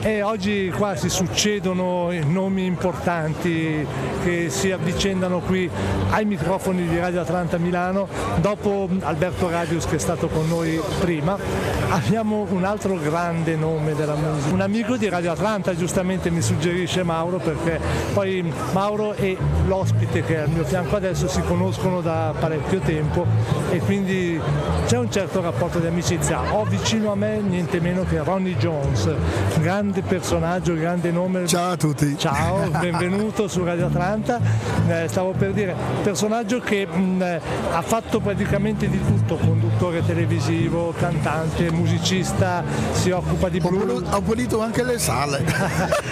E oggi qua si succedono nomi importanti che si avvicendano qui ai microfoni di Radio Atlanta Milano. Dopo Alberto Radius che è stato con noi prima, abbiamo un altro grande nome della musica. Un amico di Radio Atlanta giustamente mi suggerisce Mauro perché poi Mauro e l'ospite che è al mio fianco adesso si conoscono da parecchio tempo e quindi c'è un certo rapporto di amicizia. Ho vicino a me niente meno che Ronnie Jones, grande grande personaggio, grande nome. Ciao a tutti. Ciao, benvenuto su Radio Atlanta. Eh, stavo per dire, personaggio che mh, ha fatto praticamente di tutto, conduttore televisivo, cantante, musicista, si occupa di blues. Ho pulito anche le sale.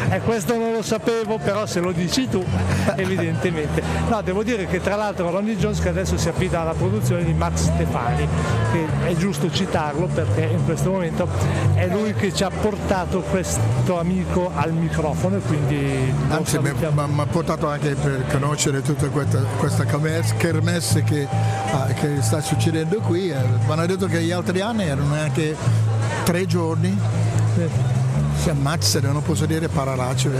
e eh, questo non lo sapevo, però se lo dici tu, evidentemente. No, devo dire che tra l'altro Ronnie Jones che adesso si affida alla produzione di Max Stefani, che è giusto citarlo perché in questo momento è lui che ci ha portato questo tuo amico al microfono e quindi anzi mi ha portato anche per conoscere tutta questa, questa kermesse che, ah, che, sta succedendo qui eh, mi hanno detto che gli altri anni erano anche tre giorni. Sì. Si ammazzano, non posso dire parolacce.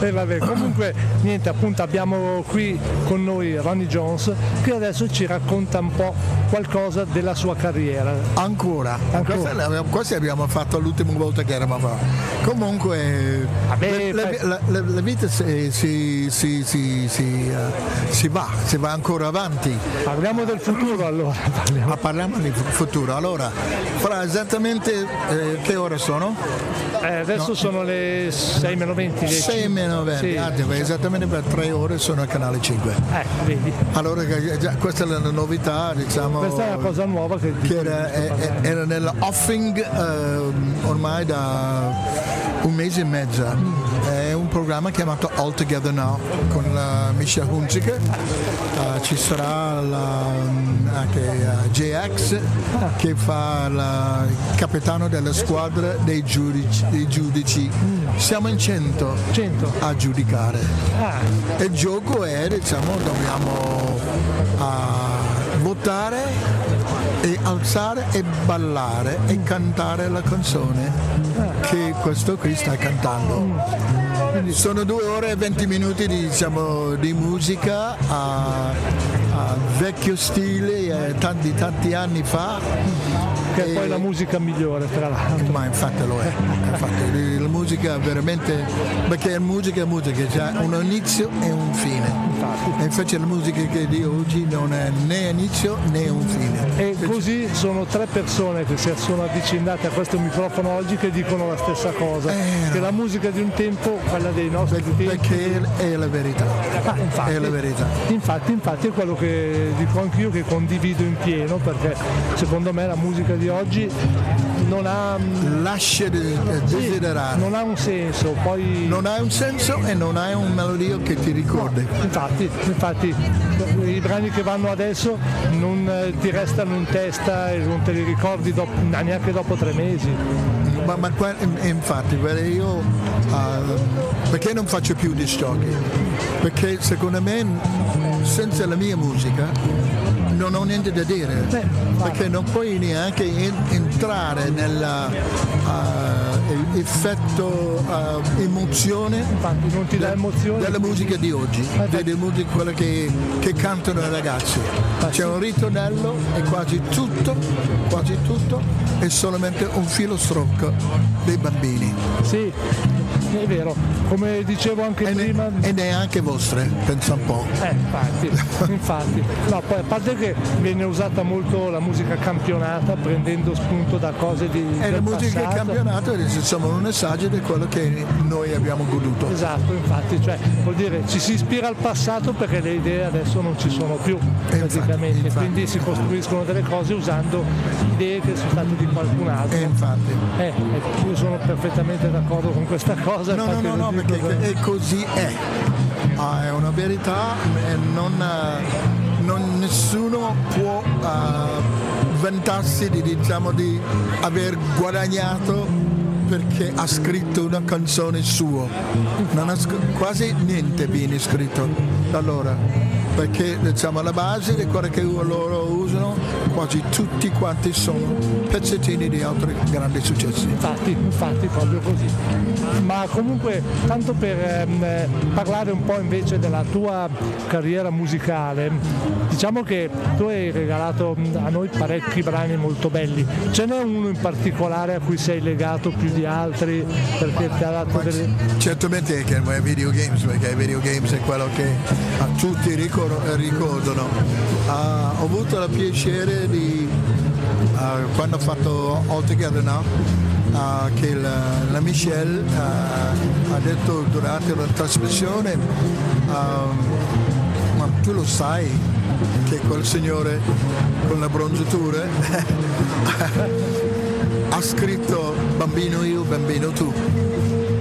e eh, vabbè, comunque niente, appunto abbiamo qui con noi Ronnie Jones che adesso ci racconta un po' qualcosa della sua carriera. Ancora, Ancora. Questa, abbiamo fatto l'ultima volta che eravamo qua. Comunque vabbè, la, la, la, la, vita si, si, si, si, va, si va ancora avanti. Parliamo del futuro allora. Parliamo, ah, parliamo del futuro. Allora, fra esattamente eh, che ore sono? Eh, adesso no. sono le 6 meno 20. 6 meno 20, sì. ah, esattamente per 3 ore sono al canale 5. Eh, vedi. Allora questa è la novità, diciamo. Questa è una cosa nuova che, che era, era nell'offing eh, ormai da un mese e mezzo. È un programma chiamato All Together Now con uh, Michel Hunziker, uh, ci sarà la, anche uh, JX che fa il capitano della squadra dei giudici. Dei giudici. Siamo in 100, 100, a giudicare. Ah. Il gioco è, diciamo, dobbiamo votare e alzare e ballare e cantare la canzone che questo qui sta cantando. Sono due ore e venti minuti di, diciamo, di musica a, a, vecchio stile, eh, tanti, tanti anni fa che è poi la musica migliore tra l'altro. Ma infatti lo è, infatti, la musica veramente, perché la musica è musica, c'è un inizio e un fine. Infatti. E invece la musica che di oggi non è né inizio né un fine. E così sono tre persone che si sono avvicinate a questo microfono oggi che dicono la stessa cosa, eh, che la musica di un tempo, quella dei nostri perché, tempi... Perché è la verità. Ah, infatti, è la verità. Infatti, infatti è quello che dico anch'io che condivido in pieno perché secondo me la musica di oggi non ha lascia de- desiderare. non ha un senso poi non ha un senso e non hai un melodia che ti ricordi. No, infatti, infatti i brani che vanno adesso non eh, ti restano in testa e non te li ricordi dopo, neanche dopo tre mesi. Ma, ma infatti io uh, perché non faccio più jockey perché secondo me senza la mia musica non ho niente da dire, Beh, perché non puoi neanche in, entrare nell'effetto uh, uh, emozione della musica di oggi, eh, delle musiche quelle che, che cantano i ragazzi. C'è un ritornello e quasi tutto, quasi tutto è solamente un filo stroke dei bambini. Sì, è vero, come dicevo anche e prima. Ne, e neanche vostre, pensa un po'. Eh, infatti, infatti. No, poi a parte che viene usata molto la musica campionata prendendo spunto da cose di. E la musica passato. campionata è diciamo, un assaggio di quello che noi abbiamo goduto. Esatto, infatti, cioè vuol dire ci si ispira al passato perché le idee adesso non ci sono più praticamente, infatti, quindi si costruiscono delle cose usando idee che sono state di qualcun altro. E infatti. Eh, io sono perfettamente d'accordo con questa cosa. No, no, no, no perché è così è. Ah, è una verità e non, non nessuno può uh, vantarsi di, diciamo, di aver guadagnato perché ha scritto una canzone sua. Non ha sc- quasi niente viene scritto da allora perché diciamo alla base di quello che loro usano quasi tutti quanti sono pezzettini di altri grandi successi. Infatti, infatti proprio così. Ma comunque tanto per ehm, parlare un po' invece della tua carriera musicale, diciamo che tu hai regalato a noi parecchi brani molto belli. Ce n'è uno in particolare a cui sei legato più di altri perché ti ha dato delle... Certamente che è video games, perché video games è quello che tutti ricordano. Uh, ho avuto il piacere di, uh, quando ho fatto All Together Now, uh, che la, la Michelle ha detto durante la trasmissione, ma tu lo sai che quel signore con la bronzatura ha scritto bambino io, bambino tu.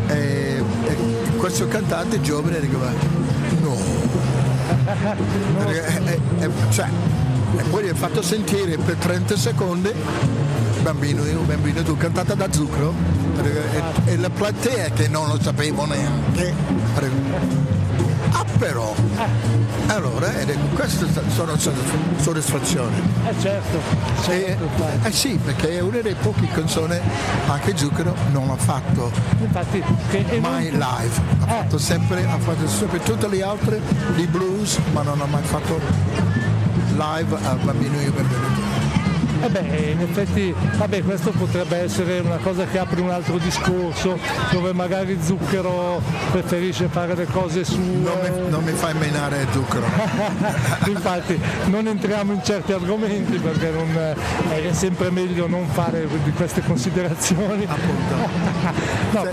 E, e questo cantante giovane dico, no. E, e, cioè, e poi gli ha fatto sentire per 30 secondi bambino io, bambino tu, cantata da Zucchero e, e la platea che non lo sapevo neanche. Ah però! Eh. Allora, queste sono soddisfazioni. Eh certo, certo eh, eh sì, perché è una delle poche canzoni anche Zucchero non ha fatto Infatti, mai non... live. Ha eh. fatto sempre, ha fatto sempre tutte le altre di blues, ma non ha mai fatto live a Bambino io benvenuto. Eh beh, in effetti, vabbè, questo potrebbe essere una cosa che apre un altro discorso, dove magari Zucchero preferisce fare le cose su... Non mi, non mi fai menare Zucchero. Infatti, non entriamo in certi argomenti perché non, è sempre meglio non fare di queste considerazioni. no,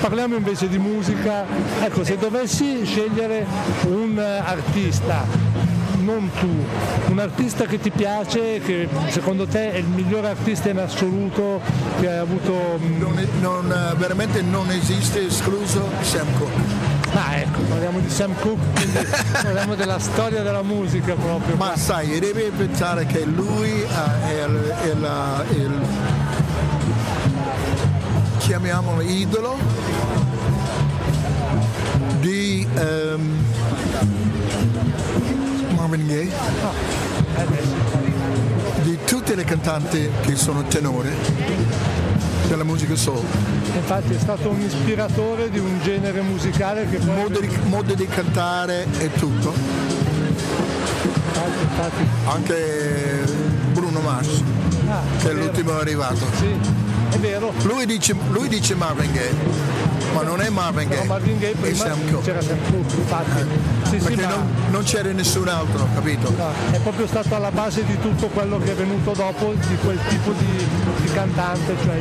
parliamo invece di musica. Ecco, se dovessi scegliere un artista non tu, un artista che ti piace, che secondo te è il migliore artista in assoluto che hai avuto... Mm, non, non, eh, veramente non esiste escluso Sam Cooke. Ah ecco, parliamo di Sam Cooke, parliamo della storia della musica proprio. Ma sai, devi pensare che lui uh, è, il, la, il chiamiamolo idolo di um, Gaye, di tutte le cantanti che sono tenore della musica soul. Infatti è stato un ispiratore di un genere musicale che poi... Modo di, modo di cantare e tutto. Infatti, infatti. Anche Bruno Mars, ah, che è, è l'ultimo arrivato. Sì, è vero. Lui dice, lui dice Marvin Gaye ma non è Marvin Gaye. No, Marvin Gaye prima Sam c'era Sam Cooke, infatti. Eh. Sì, Perché sì, non, non, c'era nessun altro, capito? No, è proprio stato alla base di tutto quello che è venuto dopo, di quel tipo di, di cantante, cioè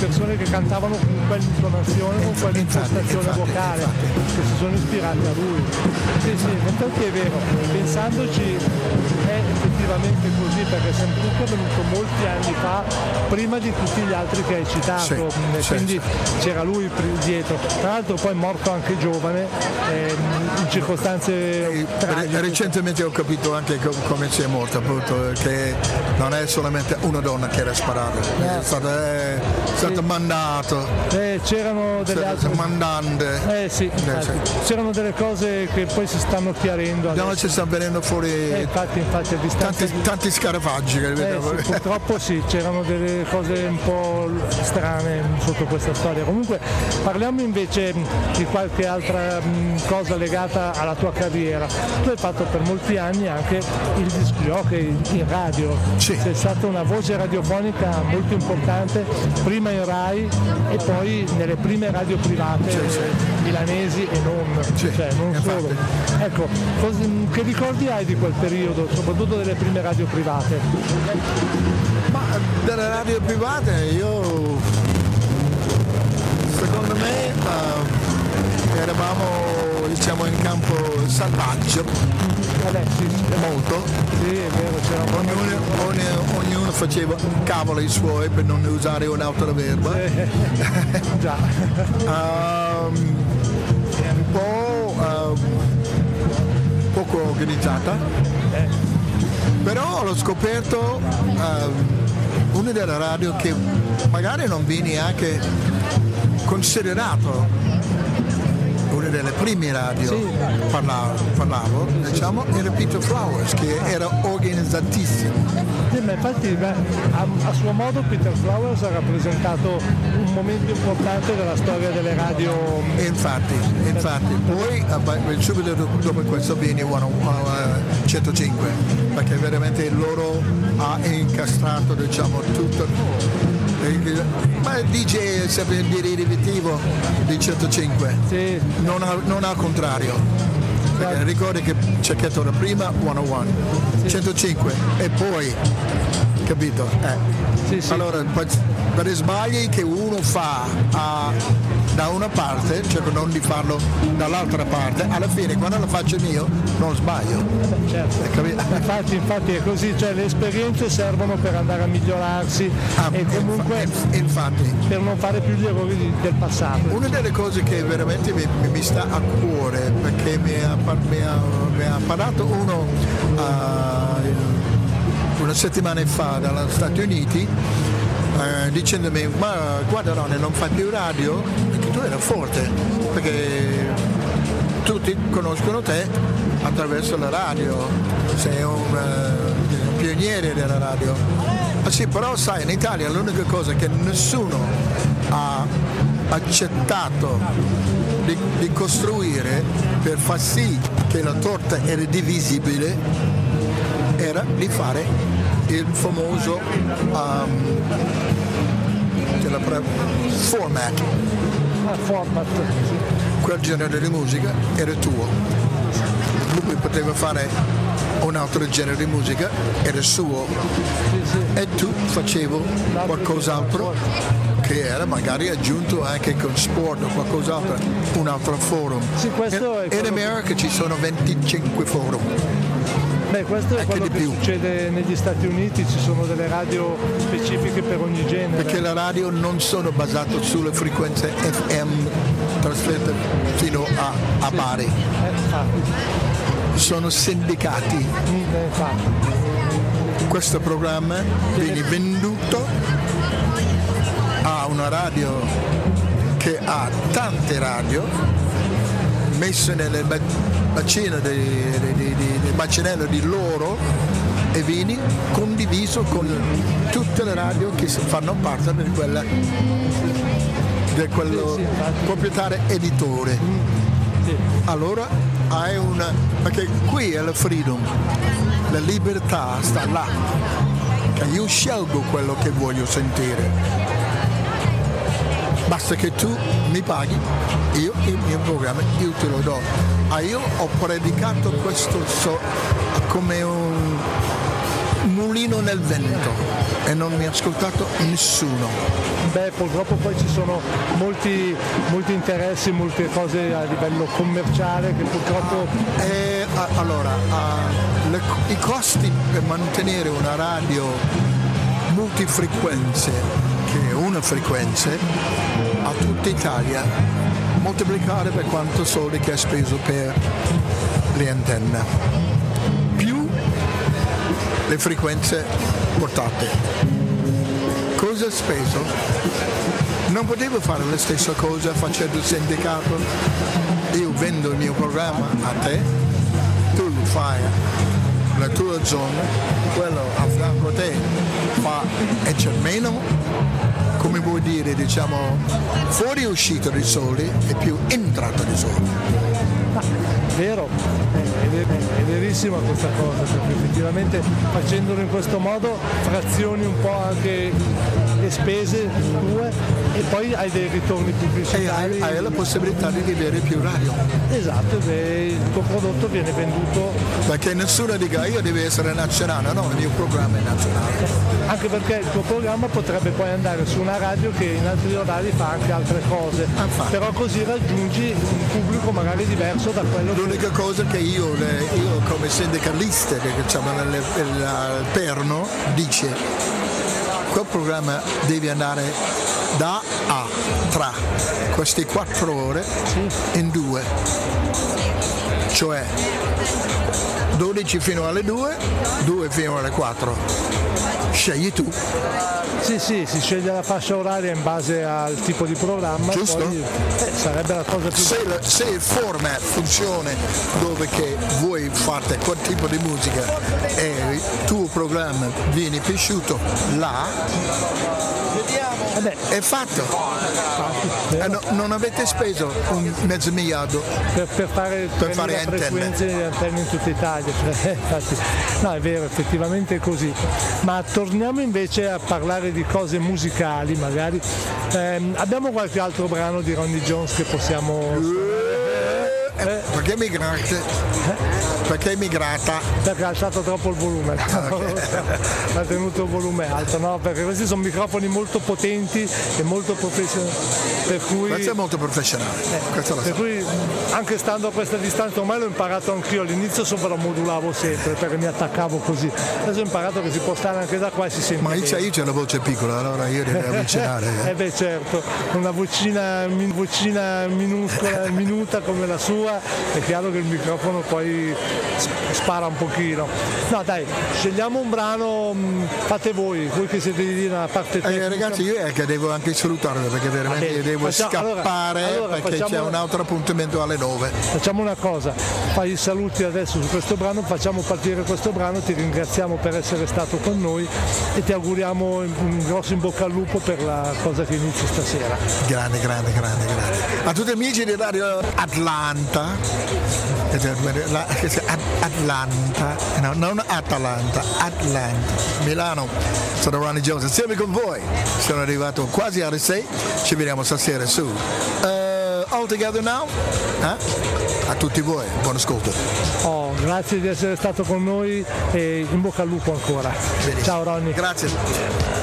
persone che cantavano con quell'intonazione, con quell'impostazione vocale, infatti. che si sono ispirati a lui. Sì, sì, è vero, pensandoci è effettivamente così perché Sam Cooke è venuto molti anni fa, prima di tutti gli altri che hai citato, sì, quindi sì, c'era lui dietro. Tra l'altro poi è morto anche giovane eh, in circostanze eh, recentemente ho capito anche come si è morto appunto che non è solamente una donna che era sparata. È stato, è stato sì. mandato eh, c'erano delle altre mandante eh, sì, c'erano delle cose che poi si stanno chiarendo adesso. no ci stanno venendo fuori eh, infatti, infatti, tanti, di... tanti scarafaggi eh, sì, purtroppo sì c'erano delle cose un po' strane sotto questa storia comunque parliamo invece di qualche altra cosa legata alla tua carriera. Tu hai fatto per molti anni anche il disc jockey in radio, sì. sei stata una voce radiofonica molto importante, prima in Rai e poi nelle prime radio private sì, sì. milanesi e non, cioè non solo. Ecco, che ricordi hai di quel periodo, soprattutto delle prime radio private? Ma delle radio private io secondo me uh, eravamo diciamo, in campo salvaggio. Molto. Sì, è vero, c'era ognuno, ognuno, ognuno faceva cavolo i suoi per non usare un'altra verba sì. già. Um, un po' uh, poco organizzata. Eh. Però l'ho scoperto uh, una delle radio che magari non viene neanche considerato una delle prime radio Sì. parlavo, parlavo, diciamo, era Peter Flowers che era organizzatissimo. Sì, ma infatti beh, a, a suo modo Peter Flowers ha rappresentato un momento importante della storia delle radio. Infatti, infatti, poi subito do- dopo questo viene 101, eh, 105, perché veramente loro ha incastrato diciamo tutto. Ma il DJ è sempre il derivativo di 105, Sì, non, al- non al contrario. Perché ricordi che c'è che era prima 101, 105 e poi, capito? Eh. sì, sì. Allora, per sbagli che uno fa ah, da una parte, cerco non di farlo dall'altra parte, alla fine quando lo faccio io non sbaglio. certo. Infatti, infatti è così, cioè le esperienze servono per andare a migliorarsi Ah, e comunque infa- infatti, per non fare più gli errori del passato. una delle cose che veramente mi, mi- sta a cuore, perché mi ha, mi ha- mi ha parlato uno ah, una settimana fa dagli Stati Uniti eh, dicendomi ma guarda Ronnie non fai più radio? Perché tu eri forte perché tutti conoscono te attraverso la radio. Sei un, eh, un pioniere della radio. Ah sì però sai in Italia l'unica cosa che nessuno ha accettato di, di costruire per far sì che la torta era divisibile era di fare il famoso um, della pre- format, Ah, format. quel genere di musica era tuo. Lui poteva fare un altro genere di musica, era suo, e tu facevo qualcos'altro che era magari aggiunto anche con sport o qualcos'altro, un altro forum. Sì, in, in America ci sono 25 forum. Beh, questo è quello che più. succede negli Stati Uniti, ci sono delle radio specifiche per ogni genere. perché la radio non sono basate sulle frequenze FM trasferite fino a, a Sì. Bari, Eh, sono sindicati. Mm, eh. Questo programma viene venduto a una radio che ha tante radio messe nelle ba- bacine di, di- di- di- del bacinello di loro e viene condiviso con tutte le radio che fanno parte di quella di quello proprietario editore. Allora hai una. perché qui è la freedom, la libertà sta là, che io scelgo quello che voglio sentire. Basta che tu mi paghi, io il mio programma io te lo do. Ah, io ho predicato questo so- come un mulino nel vento e non mi ha ascoltato nessuno. Beh, purtroppo poi ci sono molti, molti interessi, molte cose a livello commerciale che purtroppo E, a- allora, le- i costi per mantenere una radio multifrequenze, che è una frequenza, a tutta Italia, moltiplicare per quanto soldi che ha speso per le antenne, più le frequenze portate. Cosa ha speso? Non potevo fare la stessa cosa facendo il sindacato. Io vendo il mio programma a te, tu fai nella tua zona, quello a fianco a te fa e c'è meno, come vuoi dire, diciamo, fuori uscita di soldi e più entrata di soldi. è vero, è, ver- è verissima questa cosa, perché effettivamente facendolo in questo modo frazioni un po' anche le spese tue e poi hai dei ritorni E pubblicitari. hai, hai la possibilità di avere più radio. Esatto, beh, il tuo prodotto viene venduto Perché nessuno dica io devo essere nazionale, no, il mio programma è nazionale. anche perché il tuo programma potrebbe poi andare su una radio che in altri orari fa anche altre cose, Ah, infatti. però così raggiungi un pubblico magari diverso da quello che L'unica cosa che io, io come sindacalista, che diciamo, il perno, dice quel programma deve andare da a tra queste quattro ore in due. cioè 12 fino alle 2, 2 fino alle 4. Scegli tu. Sì, sì, si sceglie la fascia oraria in base al tipo di programma. Giusto. Poi, eh, sarebbe la cosa più Se, se il format funziona dove che voi fate quel tipo di musica e il tuo programma viene piaciuto là, beh, è fatto. Eh, Eh, no- non avete speso un mezzo miliardo. per, per fare, Per fare 3000 antenne. frequenze di antenne in tutta Italia. cioè, infatti, no, è vero, effettivamente è così. Ma torniamo invece a parlare di cose musicali, magari. Ehm, abbiamo qualche altro brano di Ronnie Jones che possiamo. Eh, perché migrate? Perché è migrata? perché ha alzato troppo il volume ha tenuto il volume alto no? perché questi sono microfoni molto potenti e molto professionali per cui, Questo è molto professionale. Lo per so. cui anche stando a questa distanza ormai l'ho imparato anch'io all'inizio sovramodulavo sempre perché mi attaccavo così adesso ho imparato che si può stare anche da qua e si sente Ma io c'è, io c'ho la voce piccola, allora io devo avvicinare. Eh eh. beh certo, una vocina, vocina minuscola, minuta come la sua, è chiaro che il microfono poi spara un pochino. No dai, scegliamo un brano, mh, fate voi, voi che siete lì nella parte tecnica. Eh, ragazzi, io è che devo anche salutarvi perché veramente bene, devo facciamo- allora- scappare allora perché facciamo c'è un altro appuntamento alle 9. Facciamo una cosa, fai i saluti adesso su questo brano, facciamo partire questo brano, ti ringraziamo per essere stato con noi e ti auguriamo un grosso in bocca al lupo per la cosa che inizia stasera. Grande, grande, grande, grande. A tutti gli amici di Radio Atlanta, la- At- Atlanta, no, non Atalanta, Atlanta, Milano, sono Ronnie Jones, insieme con voi. Sono arrivato quasi alle 6, ci vediamo stasera su eh, All Together Now. eh? A tutti voi, buon ascolto. Oh, grazie di essere stato con noi e in bocca al lupo ancora. Benissimo. Ciao Ronny. Grazie.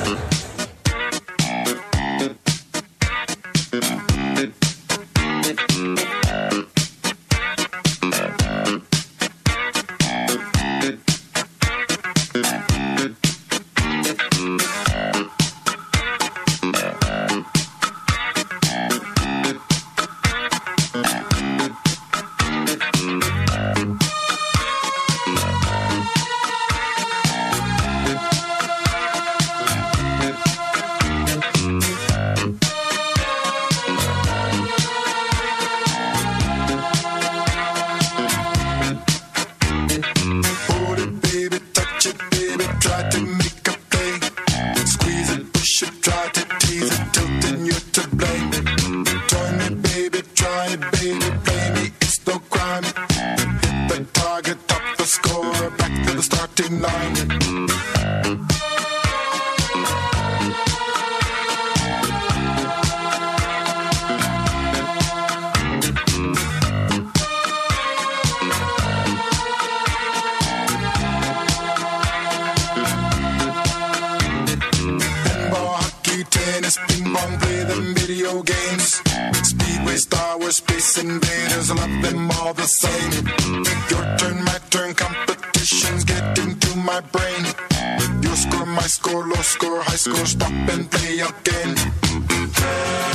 Star Wars, Space Invaders, love them all the same. Your let's go stop and play again.